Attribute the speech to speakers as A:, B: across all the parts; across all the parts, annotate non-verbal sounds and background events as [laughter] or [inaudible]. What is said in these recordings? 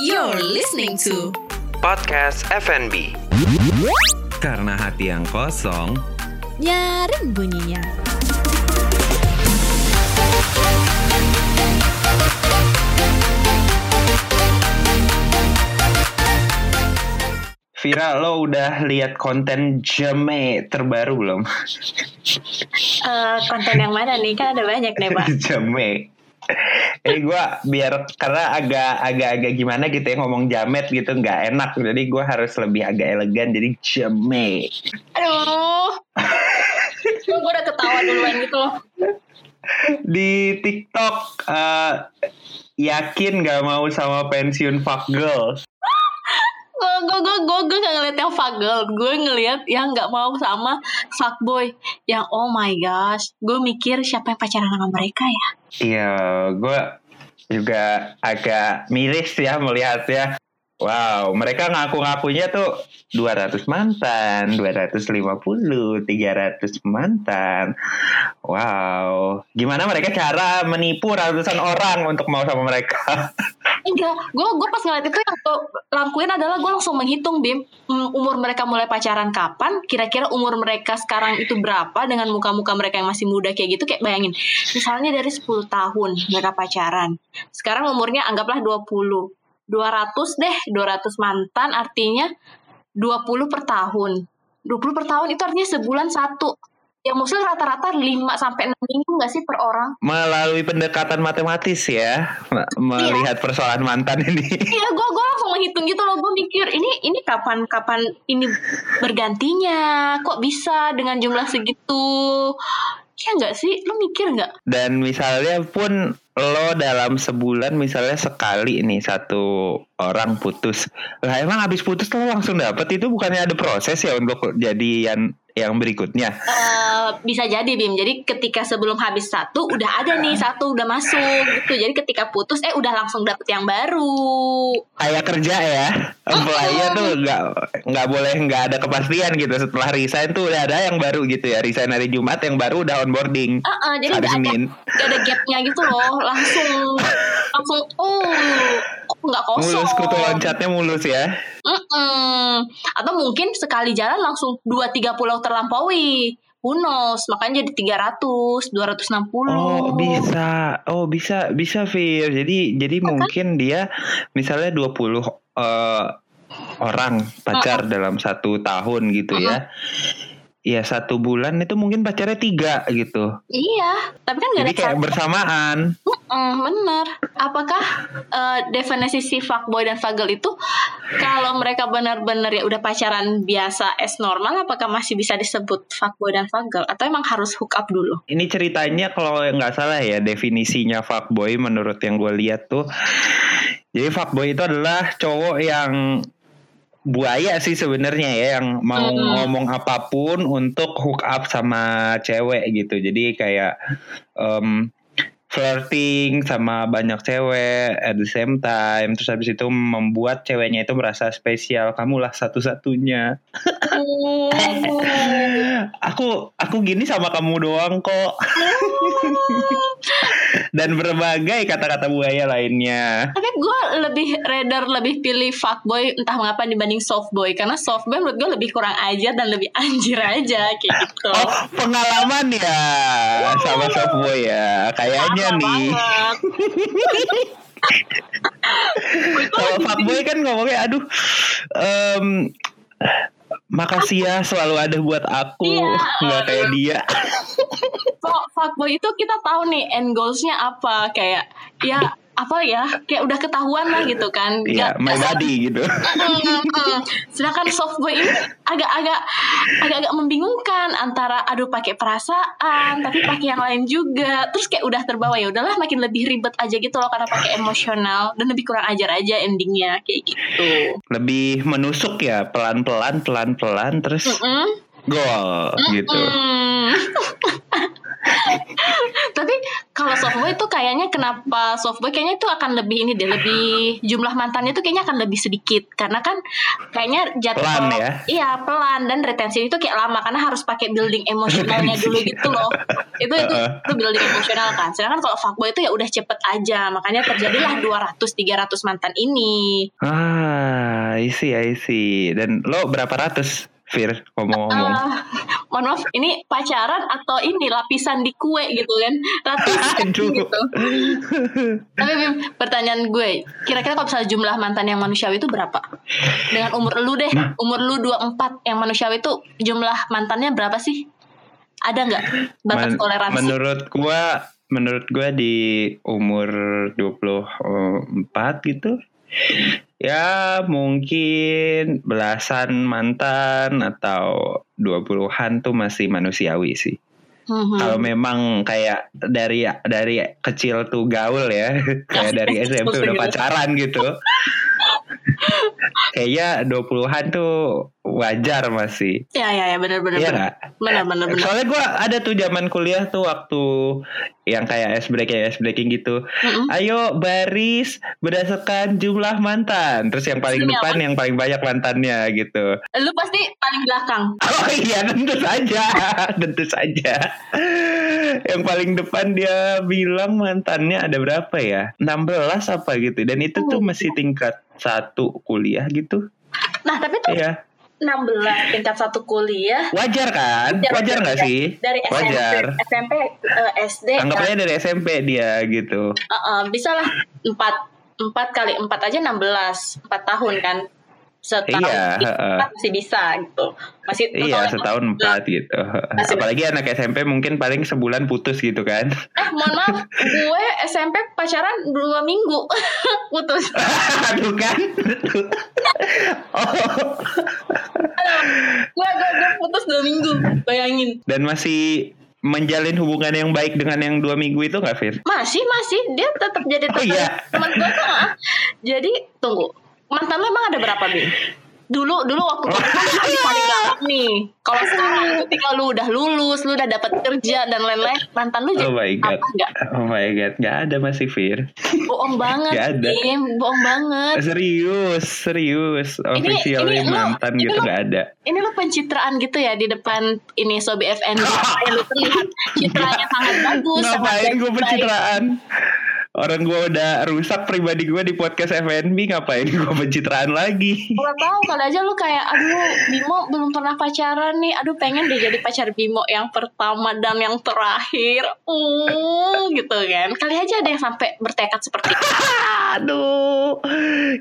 A: You're listening to
B: Podcast FNB.
C: Karena hati yang kosong
A: Nyaring bunyinya.
C: Vira, lo udah lihat konten Jame terbaru belum?
D: Eh, konten yang mana nih? Kan ada banyak nih, Pak. [laughs]
C: Jame. Eh gue biar karena agak agak agak gimana gitu ya ngomong jamet gitu nggak enak jadi gue harus lebih agak elegan jadi jame
D: Aduh. gue udah ketawa duluan gitu loh.
C: di TikTok eh, yakin nggak mau sama pensiun fuck girl
D: Gue gue gue gue gue gak ngeliat yang fagel, gue ngeliat yang nggak mau sama fuckboy. Yang oh my gosh, gue mikir siapa yang pacaran sama mereka ya?
C: Iya, gue juga agak miris ya melihatnya. Wow, mereka ngaku-ngakunya tuh 200 mantan, 250, 300 mantan. Wow, gimana mereka cara menipu ratusan orang untuk mau sama mereka? [laughs]
D: Enggak, gue gue pas ngeliat itu yang gue lakuin adalah gue langsung menghitung bim mm, umur mereka mulai pacaran kapan, kira-kira umur mereka sekarang itu berapa dengan muka-muka mereka yang masih muda kayak gitu kayak bayangin, misalnya dari 10 tahun mereka pacaran, sekarang umurnya anggaplah 20, 200 deh, 200 mantan artinya 20 per tahun, 20 per tahun itu artinya sebulan satu. Ya maksudnya rata-rata 5 sampai 6 minggu gak sih per orang?
C: Melalui pendekatan matematis ya, me- melihat persoalan mantan ini.
D: Iya, gue gue langsung menghitung gitu loh. Gue mikir ini ini kapan kapan ini bergantinya? Kok bisa dengan jumlah segitu? Ya nggak sih? Lu mikir nggak?
C: Dan misalnya pun lo dalam sebulan misalnya sekali nih satu orang putus. Lah emang habis putus lo langsung dapet itu bukannya ada proses ya untuk jadian yang berikutnya.
D: Eh, bisa jadi Bim. Jadi ketika sebelum habis satu udah ada nih satu udah masuk gitu. Jadi ketika putus eh udah langsung dapet yang baru.
C: Kayak kerja ya, employee tuh nggak nggak boleh nggak ada kepastian gitu. Setelah resign tuh udah ada yang baru gitu ya. Resign hari Jumat yang baru udah onboarding.
D: Ah, ah, jadi ada ada gapnya gitu loh. Langsung [laughs] langsung oh nggak kosong.
C: Mulus kutu loncatnya mulus ya.
D: Mm-mm. Atau mungkin sekali jalan langsung 2-3 pulau terlampaui. Who knows? Makanya jadi 300, 260.
C: Oh bisa, oh bisa bisa Fir. Jadi jadi mungkin dia misalnya 20 eh, orang pacar dalam satu tahun gitu ya. Ya satu bulan itu mungkin pacarnya tiga gitu.
D: Iya, tapi kan gak
C: Jadi
D: ada
C: kayak bersamaan.
D: Mm, bener. Apakah eh, definisi si fuckboy dan fagel itu kalau mereka benar-benar ya udah pacaran biasa as normal, apakah masih bisa disebut fuckboy dan fagel? Atau emang harus hook up dulu?
C: Ini ceritanya kalau nggak salah ya definisinya fuckboy menurut yang gue lihat tuh. Jadi fuckboy itu adalah cowok yang buaya sih sebenarnya ya yang mau
D: Mm.
C: ngomong apa pun untuk hook up sama cewek gitu. Jadi kayak em, flirting sama banyak cewek at the same time. Terus habis itu membuat ceweknya itu merasa spesial. Kamulah satu-satunya. [laughs] Aku aku gini sama kamu doang kok. Dan berbagai kata-kata buaya lainnya.
D: Tapi gue lebih radar lebih pilih fuckboy entah mengapa dibanding softboy. Karena softboy menurut gue lebih kurang ajar dan lebih anjir aja kayak gitu.
C: oh pengalaman ya sama softboy ya. Kayaknya
D: Sama
C: nih
D: banget. [laughs]
C: kalau fuckboy kan ngomongnya aduh em, makasih ya selalu ada buat aku
D: Iya.
C: nggak kayak dia [laughs]
D: Kok fuckboy itu kita tahu nih end goalsnya apa kayak ya apa ya kayak udah ketahuan lah gitu kan.
C: Iya,
D: Nggak-
C: my body gitu. [laughs]
D: Mm, mm. Sedangkan softboy ini agak-agak agak-agak membingungkan antara aduh pakai perasaan tapi pakai yang lain juga. Terus kayak udah terbawa ya udahlah makin lebih ribet aja gitu loh karena pakai emosional dan lebih kurang ajar aja endingnya kayak gitu.
C: Lebih menusuk ya, pelan-pelan, pelan-pelan, terus
D: Mm.
C: gol gitu.
D: Mm. tapi [laughs] kalau softboy itu kayaknya kenapa softboy kayaknya itu akan lebih ini deh lebih jumlah mantannya itu kayaknya akan lebih sedikit. Karena kan kayaknya jatuh
C: Pelan ya?
D: iya pelan. Dan retensi itu kayak lama karena harus pakai building emosionalnya dulu [laughs] gitu loh. Itu itu itu building emosional kan. Sedangkan kalau fuckboy itu ya udah cepet aja. Makanya terjadilah 200 300 mantan ini.
C: Ah, I see, I see. Dan lo berapa ratus, Fir, ngomong-ngomong?
D: Ah, mohon maaf ini pacaran atau ini lapisan di kue gitu kan ratusan [laughs] gitu Tapi Bim, pertanyaan gue, kira-kira kalau misalnya jumlah mantan yang manusiawi itu berapa? Dengan umur lu deh,
C: Nah.
D: umur lu 24 yang manusiawi itu jumlah mantannya berapa sih? Ada nggak batas
C: Men-
D: toleransi?
C: menurut gua, menurut gua di umur 24 gitu. [laughs] Ya mungkin belasan mantan atau 20-an tuh masih manusiawi sih.
D: Mhm.
C: Kalau memang kayak dari dari kecil tuh gaul ya, [laughs] kayak dari [laughs] SMP udah
D: Gitu.
C: pacaran gitu. Kayaknya 20-an tuh wajar masih.
D: Ya ya ya.
C: Iya
D: benar.
C: nggak?
D: Benar benar benar.
C: Soalnya gue ada tuh zaman kuliah tuh waktu yang kayak ice breaking ice breaking gitu.
D: Mm-mm.
C: Ayo baris berdasarkan jumlah mantan. Terus yang paling
D: Demi
C: depan yang paling banyak mantannya gitu.
D: Lu pasti paling belakang.
C: Oh iya tentu saja, [laughs] tentu saja. Yang paling depan dia bilang mantannya ada berapa ya? 16 apa gitu. Dan itu tuh
D: Oh.
C: masih tingkat satu kuliah gitu.
D: Nah, tapi tuh
C: Iya.
D: 16 tingkat satu kuliah
C: Wajar kan?
D: Wajar,
C: Wajar nggak
D: wajar.
C: sih?
D: dari SMP,
C: Wajar.
D: SMP eh, SD
C: Anggapnya dari SMP dia gitu.
D: Uh, uh, bisa lah empat empat kali empat aja 16 empat tahun kan setahun
C: Iya,
D: empat masih bisa gitu masih
C: Iya setahun empat gitu.
D: Masih-
C: Apalagi anak SMP mungkin paling sebulan putus gitu kan.
D: eh mohon maaf [laughs] gue SMP pacaran dua minggu [laughs] putus [laughs]
C: Aduh kan. oh.
D: gue gue gue putus dua minggu bayangin
C: Dan masih menjalin hubungan yang baik dengan yang dua minggu itu nggak Fir?
D: masih masih dia tetap jadi
C: Oh,
D: teman
C: iya.
D: teman gue tuh jadi tunggu mantan lo emang ada berapa bin dulu dulu waktu kuliah kan paling galak nih kalau sekarang ketika lu udah lulus lu udah dapat kerja dan lain-lain mantan lu jadi
C: Oh my god.
D: apa enggak
C: Oh my god, nggak ada masih Fir.
D: bohong banget
C: Nggak ada.
D: Bim. bohong banget
C: Serius, serius. Officially
D: ini lu-
C: mantan
D: ini
C: gitu
D: lu-
C: nggak ada.
D: ini lu pencitraan gitu ya di depan ini Sobi FN Supaya lu terlihat citranya sangat bagus
C: Ngapain gue pencitraan? Orang gue udah rusak pribadi gue di podcast FNB ngapain gue pencitraan lagi?
D: Gak tahu kali aja lu kayak aduh Bimo belum pernah pacaran nih aduh pengen deh jadi pacar Bimo yang pertama dan yang terakhir uh gitu kan kali aja ada yang sampai bertekad seperti itu [laughs]
C: Aduh,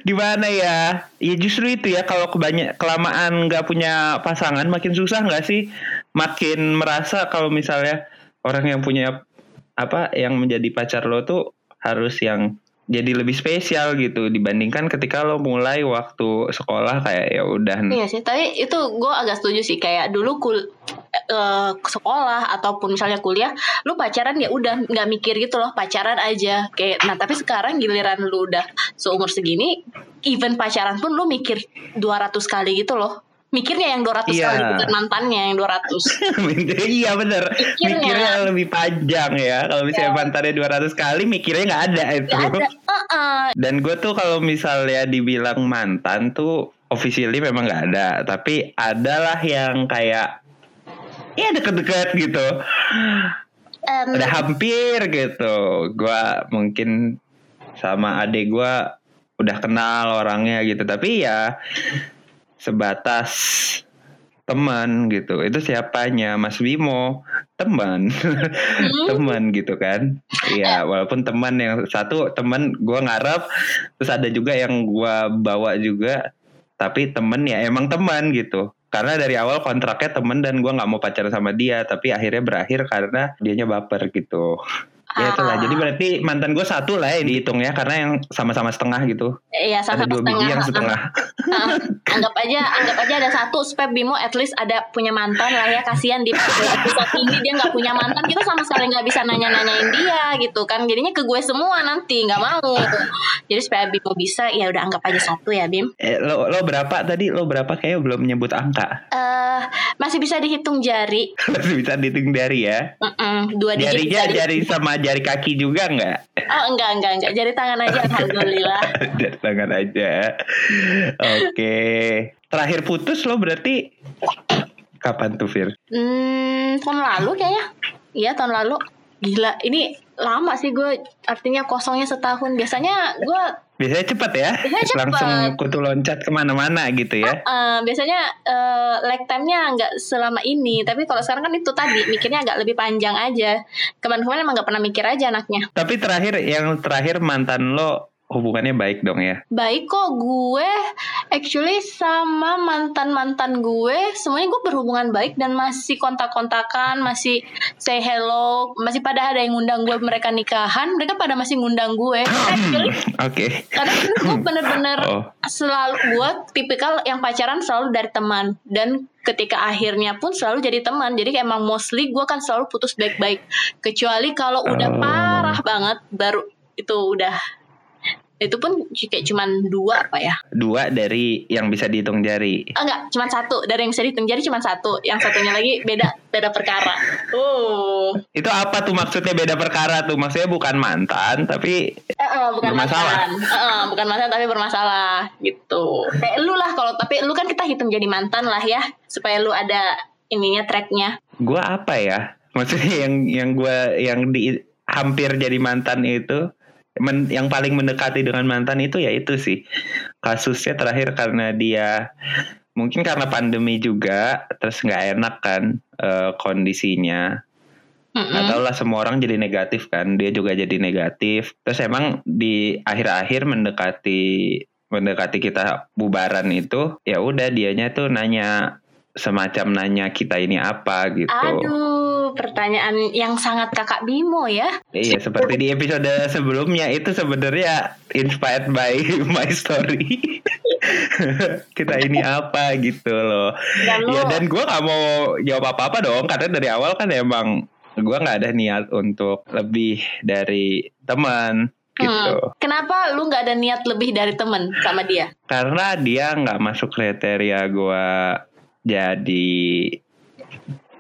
C: gimana ya? Ya justru itu ya kalau kebanyak kelamaan nggak punya pasangan makin susah nggak sih? Makin merasa kalau misalnya orang yang punya apa yang menjadi pacar lo tuh harus yang jadi lebih spesial gitu dibandingkan ketika lo mulai waktu sekolah kayak ya udah
D: Iya sih, tapi itu gue agak setuju sih kayak dulu kul eh, sekolah ataupun misalnya kuliah, lu pacaran ya udah nggak mikir gitu loh pacaran aja kayak. Nah tapi sekarang giliran lu udah seumur segini, even pacaran pun lu mikir 200 kali gitu loh. Mikirnya yang 200
C: Iya.
D: kali bukan mantannya yang 200. [laughs]
C: iya bener
D: Mikirnya.
C: mikirnya lebih panjang ya kalau misalnya
D: Iya.
C: mantannya 200 kali mikirnya nggak ada itu
D: Gak ada. Uh-uh.
C: Dan gue tuh kalau misalnya dibilang mantan tuh officially memang nggak ada, tapi adalah yang kayak ya deket-deket gitu,
D: Em,
C: udah hampir gitu. Gue mungkin sama adik gue udah kenal orangnya gitu, tapi ya sebatas teman gitu. Itu siapanya Mas Bimo teman, [laughs] teman gitu kan. Iya, walaupun teman yang satu teman gue ngarep, terus ada juga yang gue bawa juga, tapi temen ya emang teman gitu. Karena dari awal kontraknya temen dan gue nggak mau pacaran sama dia, tapi akhirnya berakhir karena dianya baper gitu. Ya itulah.
D: Ah.
C: Jadi berarti mantan gue satu lah ya dihitung ya, karena yang sama-sama setengah gitu.
D: Iya
C: Ada
D: sama
C: dua biji
D: setengah.
C: yang setengah.
D: Ah, anggap aja anggap aja ada satu supaya Bimo at least ada punya mantan lah ya kasihan di episode ini dia nggak punya mantan kita sama sekali nggak bisa nanya nanyain dia gitu kan jadinya ke gue semua nanti nggak mau jadi supaya Bimo bisa ya udah anggap aja satu ya Bim
C: Eh, lo lo berapa tadi? Lo berapa? Kayaknya belum menyebut angka.
D: eh masih bisa dihitung jari [laughs]
C: Masih bisa dihitung jari ya.
D: Mm-mm, dua digit
C: Jarinya jari sama jari kaki juga nggak?
D: oh enggak enggak enggak jari tangan aja [laughs] alhamdulillah [laughs]
C: Jari tangan aja. Oke. Terakhir putus lo berarti kapan tuh Fir?
D: Hmm, tahun lalu kayaknya. Iya, tahun lalu. Gila, ini lama sih gue artinya kosongnya setahun. Biasanya gue
C: Biasanya cepet ya?
D: Biasanya cepet.
C: Langsung kutu loncat ke mana-mana gitu ya?
D: eh, biasanya eh, lag time-nya nggak selama ini, tapi kalau sekarang kan itu tadi mikirnya agak lebih panjang aja. Kemarin-kemarin emang nggak pernah mikir aja anaknya.
C: Tapi terakhir yang terakhir mantan lo hubungannya baik dong ya?
D: Baik kok gue actually sama mantan-mantan gue semuanya gue berhubungan baik dan masih kontak-kontakan, masih say hello, masih pada ada yang ngundang gue mereka nikahan, mereka pada masih ngundang gue. Actually
C: Oke.
D: karena gue bener-bener
C: Oh.
D: selalu gue tipikal yang pacaran selalu dari teman dan ketika akhirnya pun selalu jadi teman jadi emang mostly gue kan selalu putus baik-baik kecuali kalau udah
C: Oh.
D: parah banget baru itu udah itu pun kayak cuman dua apa ya
C: Dua dari yang bisa dihitung jari.
D: Ah, enggak cuman satu dari yang bisa dihitung jari cuman satu yang satunya lagi beda beda perkara oh
C: Itu apa tuh maksudnya beda perkara tuh? Maksudnya bukan mantan tapi
D: Eh, eh, bukan
C: Bermasalah.
D: mantan. Eh, eh, bukan mantan tapi bermasalah gitu. Kayak lu lah kalau tapi lu kan kita hitung jadi mantan lah ya supaya lu ada ininya tracknya.
C: gua apa ya? Maksudnya yang yang gua yang di hampir jadi mantan itu men- yang paling mendekati dengan mantan itu ya itu sih. Kasusnya terakhir karena dia mungkin karena pandemi juga terus nggak enak kan eh, kondisinya. Nggak tahu lah semua orang jadi negatif kan dia juga jadi negatif. Terus emang di akhir-akhir mendekati mendekati kita bubaran itu ya udah dianya tuh nanya semacam nanya kita ini apa? gitu.
D: Aduh, pertanyaan yang sangat kakak Bimo ya.
C: iya seperti di episode sebelumnya itu sebenarnya inspired by [laughs] my story [laughs] kita ini apa gitu loh
D: Dan
C: ya dan gue nggak mau jawab apa apa dong karena dari awal kan emang gue nggak ada niat untuk lebih dari teman gitu
D: hmm, kenapa lu nggak ada niat lebih dari temen sama dia?
C: karena dia nggak masuk kriteria gue jadi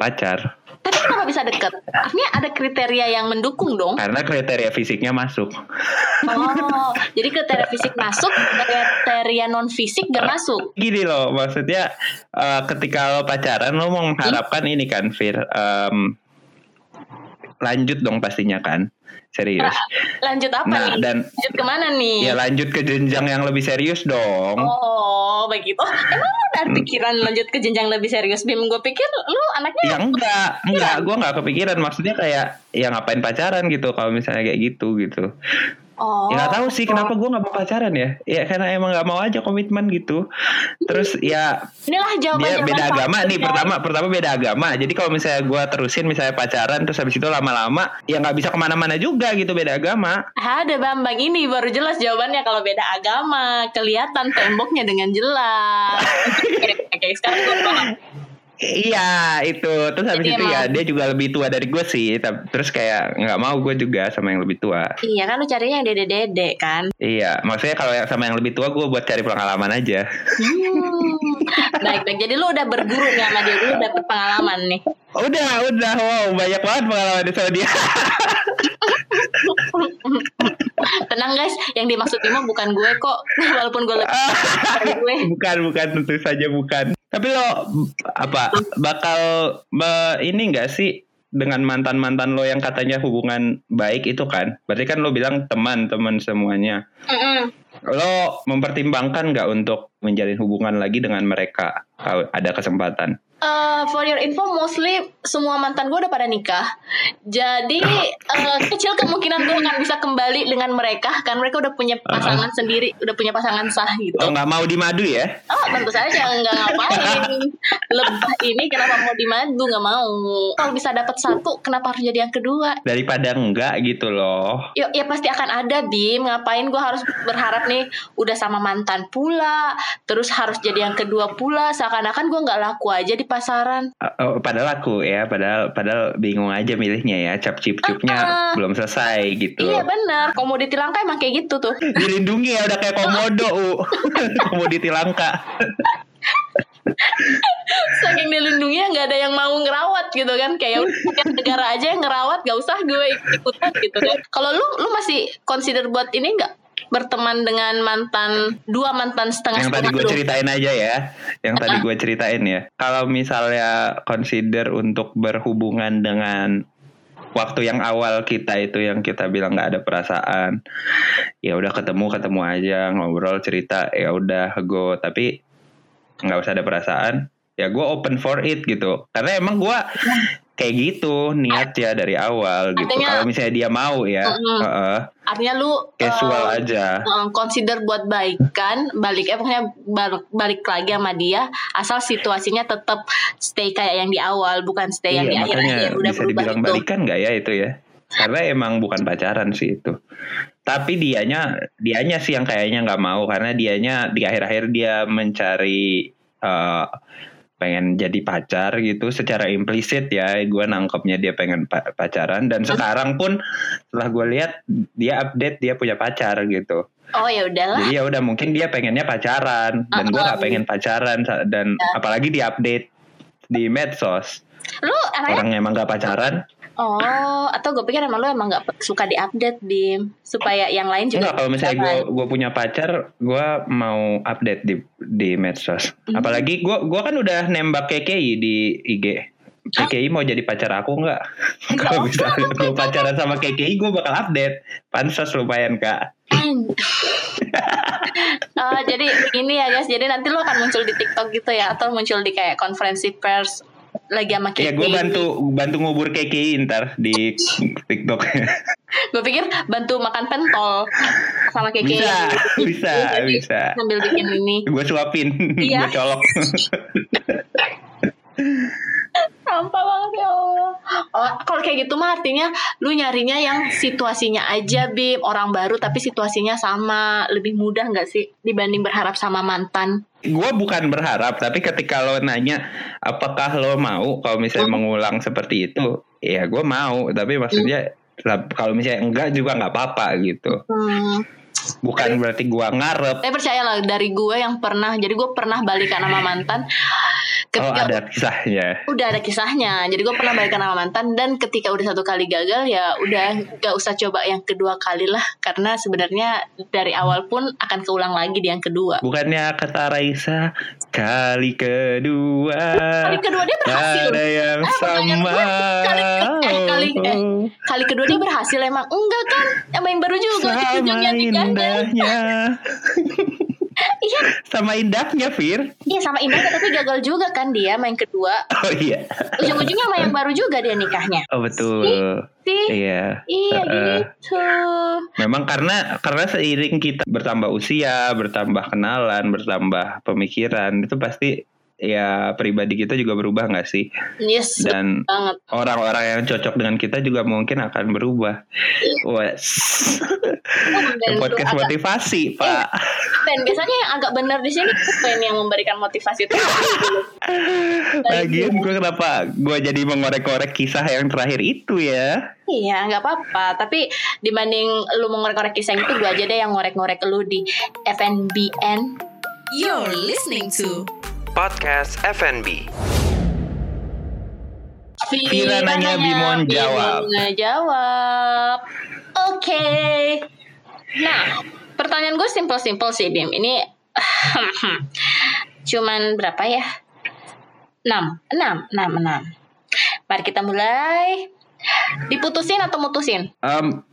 C: pacar
D: Tapi kenapa bisa deket? Artinya ada kriteria yang mendukung dong.
C: karena kriteria fisiknya masuk
D: Oh, jadi kriteria fisik masuk, kriteria non fisik gak masuk.
C: gini loh maksudnya eh, ketika lo pacaran lo mau mengharapkan ini kan Fir em, lanjut dong pastinya kan serius [laughs]
D: Lanjut apa
C: nah
D: nih?
C: dan
D: Lanjut ke mana nih?
C: ya lanjut ke jenjang yang lebih serius dong
D: Oh, begitu. Emang lu ada pikiran lanjut ke jenjang lebih serius, Bim? Gue pikir lu anaknya
C: Ya enggak, enggak, gue nggak kepikiran. Maksudnya kayak ya ngapain pacaran gitu kalau misalnya kayak gitu gitu.
D: Oh.
C: Ya nggak tahu sih kenapa gue nggak mau pacaran ya. Ya karena emang nggak mau aja komitmen gitu. Terus ya
D: Inilah jawaban
C: dia beda agama nih
D: ya.
C: pertama pertama beda agama. Jadi kalau misalnya gue terusin misalnya pacaran terus habis itu lama-lama ya nggak bisa ke mana-mana juga gitu beda agama.
D: Ada Bambang ini baru jelas jawabannya kalau beda agama, kelihatan temboknya dengan jelas. [laughs] Oke, sekarang gue.
C: Iya itu terus habis
D: Jadi
C: itu ya dia juga lebih tua dari gue sih. Terus kayak nggak mau gue juga sama yang lebih tua.
D: Iya kan lu carinya yang dede-dede kan.
C: Iya, maksudnya kalau yang sama yang lebih tua gue buat cari pengalaman aja.
D: Hmm. Baik baik. Jadi lu udah berguru nih sama dia dulu dapet pengalaman nih.
C: Udah, udah, wow, banyak banget pengalaman di sama dia.
D: Tenang guys, yang dimaksud Bimo bukan gue kok. [laughs] Walaupun gue lebih [laughs] gue.
C: bukan, bukan, tentu saja bukan. Tapi lo apa bakal ini enggak sih dengan mantan-mantan lo yang katanya hubungan baik itu kan? Berarti kan lo bilang teman-teman semuanya.
D: Mm-mm.
C: Lo mempertimbangkan nggak untuk menjalin hubungan lagi dengan mereka kalau ada kesempatan?
D: Uh, for your info, mostly semua mantan gue udah pada nikah. Jadi uh, [laughs] kecil kemungkinan gue akan bisa kembali dengan mereka, kan mereka udah punya pasangan sendiri, udah punya pasangan sah gitu.
C: Oh nggak mau dimadu ya?
D: Oh tentu saja nggak ngapain. [laughs] Lebah ini kenapa mau dimadu nggak mau. Kalau bisa dapat satu, kenapa harus jadi yang kedua?
C: Daripada enggak gitu loh.
D: Ya, ya pasti akan ada Bim. Ngapain gue harus berharap nih udah sama mantan pula, terus harus jadi yang kedua pula. Seakan-akan gue nggak laku aja di pasaran.
C: Oh, padahal aku ya, padahal padahal bingung aja milihnya ya. Cap cip cupnya
D: Uh-uh.
C: belum selesai gitu.
D: Iya benar. Komoditi langka emang kayak gitu tuh. [laughs]
C: Dilindungi ya udah kayak komodo, U. [laughs] komoditi langka.
D: Saking dilindunginya nggak ada yang mau ngerawat gitu kan. Kayak udah, negara aja yang ngerawat, gak usah gue ikutan gitu kan. Kalau lu lu masih consider buat ini nggak berteman dengan mantan dua mantan setengah
C: yang tadi gue ceritain aja ya. Yang tadi gue ceritain ya. Kalau misalnya consider untuk berhubungan dengan waktu yang awal kita itu yang kita bilang nggak ada perasaan ya udah ketemu ketemu aja ngobrol cerita ya udah go. Tapi nggak usah ada perasaan ya gue open for it gitu. Karena emang gue kayak gitu niat ya dari awal gitu
D: Artinya-
C: kalau misalnya dia mau ya
D: Mm-mm.
C: heeh,
D: Artinya lu
C: casual
D: eh,
C: aja
D: eh, consider buat baikan balik eh pokoknya balik, balik lagi sama dia asal situasinya tetap stay kayak yang di awal bukan stay yang di
C: Iya
D: akhir-akhir udah
C: bisa dibilang
D: itu
C: balikan nggak ya itu ya? Karena emang bukan pacaran sih itu. Tapi dianya dianya sih yang kayaknya nggak mau karena dianya di akhir-akhir dia mencari eh, pengen jadi pacar gitu secara implisit ya gue nangkepnya dia pengen pa- pacaran. Dan sekarang pun setelah gue lihat dia update dia punya pacar gitu.
D: Oh ya udahlah.
C: Jadi ya udah mungkin dia pengennya pacaran. Dan gue nggak
D: Uh-uh.
C: pengen pacaran dan apalagi di update di medsos.
D: Lu
C: orang emang gak pacaran
D: oh atau gue pikir emang lu emang nggak suka diupdate bim supaya yang lain juga
C: enggak kalau misalnya gue gue punya pacar gue mau update di di medsos.
D: Hmm.
C: apalagi gue gue kan udah nembak KKI di IG KKI mau jadi pacar aku nggak? [laughs] Kalau misalnya gue pacaran sama KKI gue bakal update. Pansos lumayan kak.
D: Eh, [laughs] jadi begini ya guys. Jadi nanti lu akan muncul di TikTok gitu ya atau muncul di kayak konferensi pers lagi sama
C: ya
D: Kiki
C: gue bantu bantu ngubur KKI ntar di TikTok.
D: Gue pikir bantu makan pentol sama Kiki
C: bisa bisa
D: Jadi,
C: bisa.
D: sambil bikin ini.
C: Gue suapin
D: Iya.
C: gue colok.
D: Sampah banget ya Allah. Oh, kalau kayak gitu mah artinya lu nyarinya yang situasinya aja Bim orang baru tapi situasinya sama. Lebih mudah nggak sih dibanding berharap sama mantan
C: gue bukan berharap tapi ketika lo nanya apakah lo mau kalau misalnya mengulang seperti itu? Ya gue mau tapi maksudnya lah, kalau misalnya enggak juga nggak apa-apa gitu.
D: Hmm.
C: bukan berarti gue ngarep.
D: Tapi percayalah dari gue yang pernah jadi gue pernah balikan sama mantan
C: oh
D: ketika
C: ada kisahnya.
D: Udah ada kisahnya. Jadi gue pernah balikan sama mantan dan ketika udah satu kali gagal ya udah gak usah coba yang kedua kali lah. Karena sebenarnya dari awal pun akan keulang lagi di yang kedua.
C: Bukannya kata Raisa kali kedua
D: kali kedua dia berhasil.
C: ada yang
D: pertanyaan
C: sama
D: kali ke- eh, kali- eh, kali kedua dia berhasil emang. Enggak kan? Yang main baru juga ujungnya digagal
C: indahnya [laughs] sama indahnya Fir.
D: Iya sama Indah tapi gagal juga kan dia main kedua.
C: Oh iya.
D: Ujung-ujungnya sama yang baru juga dia nikahnya.
C: Oh betul.
D: Sih
C: iya.
D: Iya
C: Heeh.
D: gitu.
C: Memang karena karena seiring kita bertambah usia, bertambah kenalan, bertambah pemikiran itu pasti ya pribadi kita juga berubah nggak sih?
D: yes
C: Dan
D: banget
C: orang-orang yang cocok dengan kita juga mungkin akan berubah. Wes.
D: Dan [laughs]
C: Podcast
D: tuh agak-
C: motivasi, Pak.
D: Dan biasanya yang agak benar di sini bukan yang memberikan motivasi itu. [laughs]
C: Lagian gue kenapa gue jadi mengorek-korek kisah yang terakhir itu ya?
D: Iya, nggak apa-apa. Tapi dibanding lu mengorek-ngorek kisah itu, gue aja deh yang ngorek-ngorek lu di FNBN.
A: You're listening to
B: Podcast FNB.
C: Vira nanya, Bimon jawab.
D: Bimon jawab. Oke. Nah, pertanyaan gue simpel-simpel sih, Bim. Ini [laughs] cuman berapa ya? 6, 6, 6, 6. Mari kita mulai. Diputusin atau mutusin?
C: Em,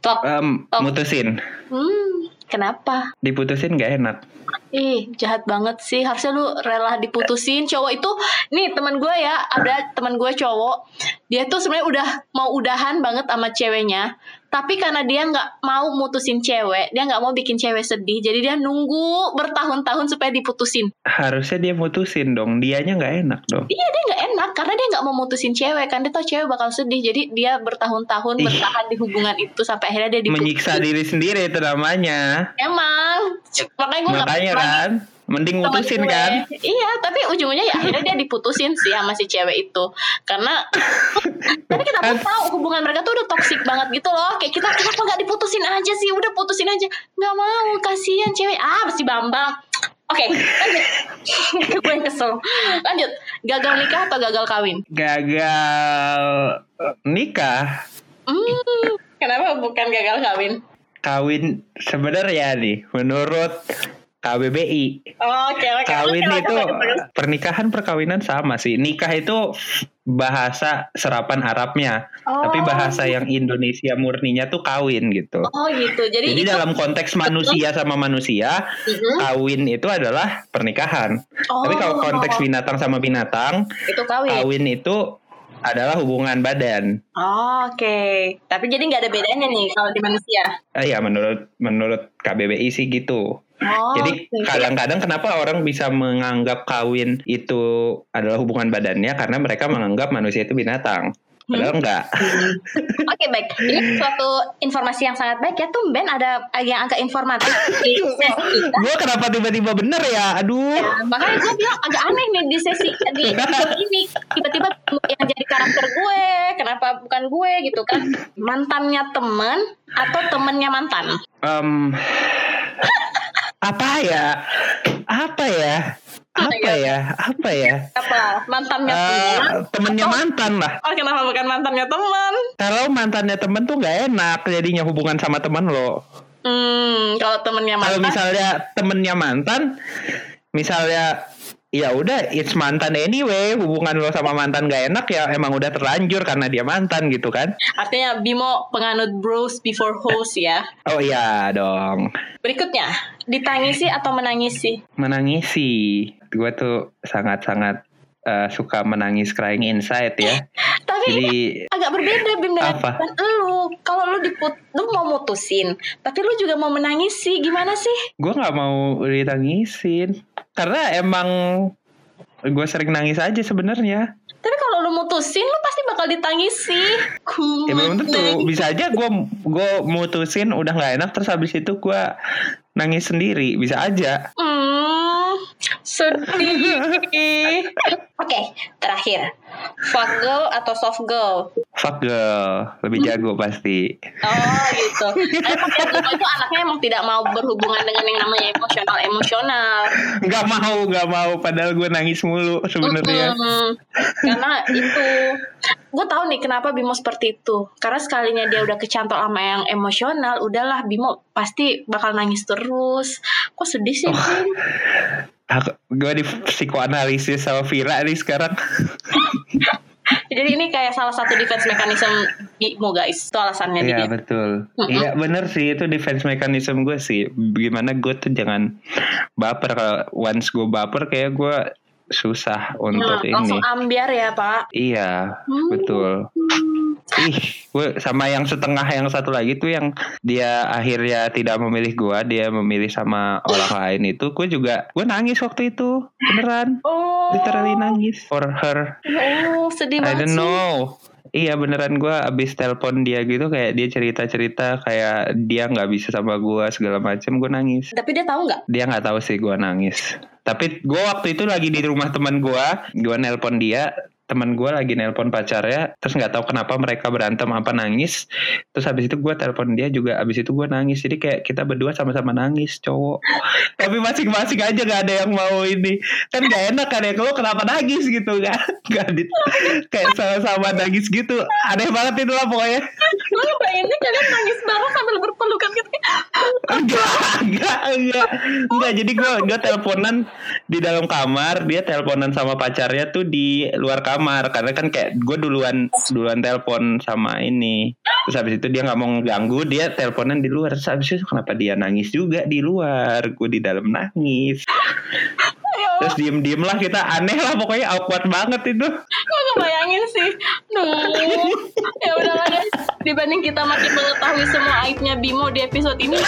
D: Tok.
C: em,
D: Oh.
C: mutusin,
D: Hmm, kenapa?
C: diputusin gak enak.
D: Ih, jahat banget sih. Harusnya lu rela diputusin. Cowok itu, nih teman gue ya, ada teman gue cowok. Dia tuh sebenarnya udah mau udahan banget sama ceweknya. Tapi karena dia nggak mau mutusin cewek, dia nggak mau bikin cewek sedih. Jadi dia nunggu bertahun-tahun supaya diputusin.
C: Harusnya dia mutusin dong. Dianya nggak enak dong.
D: Iya dia nggak enak karena dia nggak mau mutusin cewek kan dia tau cewek bakal sedih. Jadi dia bertahun-tahun bertahan di hubungan itu sampai akhirnya dia diputusin.
C: Menyiksa diri sendiri itu namanya.
D: Emang makanya gue
C: Makanya
D: pernah
C: kan. Mending mutusin
D: gue.
C: kan.
D: Iya, tapi ujung-ujungnya ya akhirnya dia diputusin sih sama si cewek itu. Karena [laughs] tapi kita pun tahu hubungan mereka tuh udah toksik banget gitu loh. Kayak kita kenapa nggak diputusin aja sih? Udah putusin aja. Nggak mau, kasihan cewek. Ah, si Bambang. Oke, lanjut. [laughs] gue yang kesel. Lanjut. Gagal nikah atau gagal kawin?
C: Gagal eh, nikah.
D: Hmm, kenapa bukan gagal kawin?
C: Kawin sebenarnya nih menurut KBBI
D: Oh, Oke, oke.
C: kawin
D: Lanjut,
C: itu pernikahan perkawinan sama sih nikah itu bahasa serapan Arabnya
D: Oh.
C: tapi bahasa yang Indonesia murninya tuh kawin gitu
D: Oh gitu. Jadi,
C: jadi
D: itu,
C: dalam konteks manusia sama manusia
D: Mhm.
C: kawin itu adalah pernikahan
D: Oh.
C: tapi kalau konteks binatang sama binatang
D: itu kawin.
C: kawin itu adalah hubungan badan
D: Oh, Oke, tapi jadi nggak ada bedanya nih kalau di manusia.
C: Eh, ya menurut menurut KBBI sih gitu
D: Oh,
C: Jadi kadang-kadang kenapa orang bisa menganggap kawin itu adalah hubungan badannya karena mereka menganggap manusia itu binatang. Padahal enggak. [laughs]
D: Oke baik, ini suatu informasi yang sangat baik ya. Tumben ada yang agak informatif. [laughs]
C: Gue kenapa tiba-tiba bener ya? Aduh.
D: Nah, makanya gue bilang agak aneh nih di sesi di [laughs] ini tiba-tiba yang jadi karakter gue, kenapa bukan gue gitu kan? Mantannya temen atau temennya mantan?
C: Em, apa ya? Apa ya? Apa ya? Apa ya?
D: Apa mantannya
C: Eh,
D: temen?
C: temennya mantan lah.
D: Oh kenapa bukan mantannya teman?
C: Kalau mantannya temen tuh nggak enak jadinya hubungan sama temen lo.
D: Hmm, kalau temennya
C: Kalau
D: mantan.
C: misalnya temennya mantan, misalnya ya udah it's mantan anyway hubungan lo sama mantan gak enak ya emang udah terlanjur karena dia mantan gitu kan
D: Artinya Bimo penganut bros before host ya.
C: oh iya dong
D: Berikutnya, ditangisi atau menangisi?
C: menangisi gue tuh sangat-sangat eh, suka menangis crying inside ya [laughs]
D: Tapi
C: jadi
D: agak berbeda Bim dengan
C: Apa?
D: lu. Kalau lu diput, lu mau mutusin, tapi lu juga mau menangisi, gimana sih?
C: gue nggak mau ditangisin karena emang gue sering nangis aja sebenarnya
D: Tapi kalau lu mutusin, lu pasti bakal ditangisi. Ku
C: Ya belum tentu bisa aja gue gue mutusin udah nggak enak terus habis itu gue nangis sendiri bisa aja
D: Hmm, sedih. [laughs] Oke, terakhir. Fuck girl atau soft girl?
C: fuck girl lebih jago pasti
D: Oh gitu. Emang Bimo itu anaknya emang tidak mau berhubungan dengan yang namanya emosional emosional.
C: nggak mau nggak mau padahal gue nangis mulu sebenarnya
D: Mm-mm. Karena itu, gue tahu nih kenapa Bimo seperti itu. Karena sekalinya dia udah kecantol sama yang emosional, udahlah Bimo pasti bakal nangis terus. Kok sedih sih Bim?
C: Gue di psikoanalisis sama Vira nih sekarang. [laughs]
D: Jadi ini kayak salah satu defense mechanism Bimo guys. Itu alasannya
C: Iya betul. Iya bener sih. Itu defense mechanism gue sih. Gimana gue tuh jangan baper. Kalau once gue baper kayak gue susah untuk
D: Hmm,
C: ini
D: langsung ambiar ya Pak.
C: Iya
D: Hmm.
C: betul Ih, gue sama yang setengah yang satu lagi tuh yang dia akhirnya tidak memilih gue, dia memilih sama orang lain itu, gue juga gue nangis waktu itu beneran,
D: Oh,
C: literally nangis for her.
D: oh sedih
C: I
D: banget
C: don't
D: sih.
C: Iya beneran gue abis telepon dia gitu kayak dia cerita-cerita kayak dia nggak bisa sama gue segala macam gue nangis.
D: Tapi dia tahu nggak?
C: Dia nggak tahu sih gue nangis. Tapi gue waktu itu lagi di rumah teman gue, gue nelpon dia, teman gue lagi nelpon pacarnya, terus nggak tahu kenapa mereka berantem apa nangis. Terus habis itu gue telepon dia juga, habis itu gue nangis. Jadi kayak kita berdua sama-sama nangis cowok. [laughs] Tapi masing-masing aja nggak ada yang mau ini. Kan nggak enak kan ya, kalau kenapa nangis gitu kan? [laughs] Gak di, kayak sama-sama nangis gitu. Aneh banget itu lah pokoknya.
D: Lu bayanginnya kalian nangis bareng
C: enggak enggak. Enggak jadi gue gue teleponan di dalam kamar dia teleponan sama pacarnya tuh di luar kamar. Karena kan kayak gue duluan duluan telepon sama ini. Terus habis itu dia nggak mau ganggu dia teleponan di luar. Terus habis itu kenapa dia nangis juga di luar? Gue di dalam nangis terus diem diem lah kita aneh lah pokoknya awkward banget itu
D: gue ngebayangin sih. Duh. Ya udahlah guys, dibanding kita makin mengetahui semua aibnya Bimo di episode ini,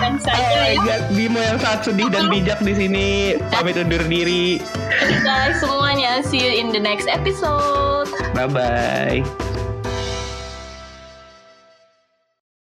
D: dan
C: Oh
D: saja
C: my
D: ya.
C: God, Bimo yang sangat sedih dan bijak di sini pamit undur diri
D: guys semuanya, see you in the next episode.
C: bye bye